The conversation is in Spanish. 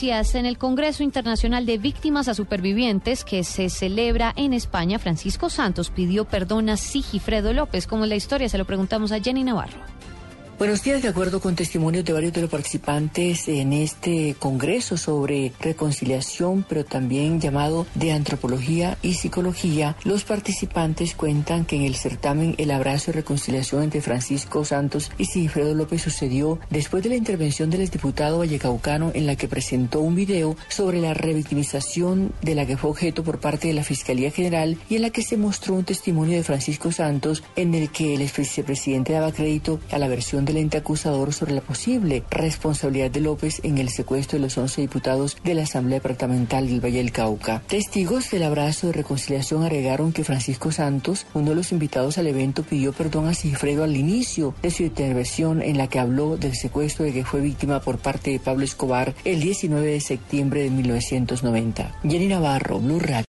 En el Congreso Internacional de Víctimas a Supervivientes que se celebra en España, Francisco Santos pidió perdón a Sigifredo López. Como es la historia? Se lo preguntamos a Jenny Navarro. Buenos días, de acuerdo con testimonios de varios de los participantes en este congreso sobre reconciliación, pero también llamado de antropología y psicología, los participantes cuentan que en el certamen el abrazo y reconciliación entre Francisco Santos y Sigifredo López sucedió después de la intervención del exdiputado vallecaucano en la que presentó un video sobre la revictimización de la que fue objeto por parte de la Fiscalía General y en la que se mostró un testimonio de Francisco Santos en el que el ex vicepresidente daba crédito a la versión del ente acusador sobre la posible responsabilidad de López en el secuestro de los 11 diputados de la Asamblea Departamental del Valle del Cauca. Testigos del abrazo de reconciliación agregaron que Francisco Santos, uno de los invitados al evento, pidió perdón a Cifredo al inicio de su intervención en la que habló del secuestro de que fue víctima por parte de Pablo Escobar el 19 de septiembre de 1990. Jenny Navarro, Blue Radio.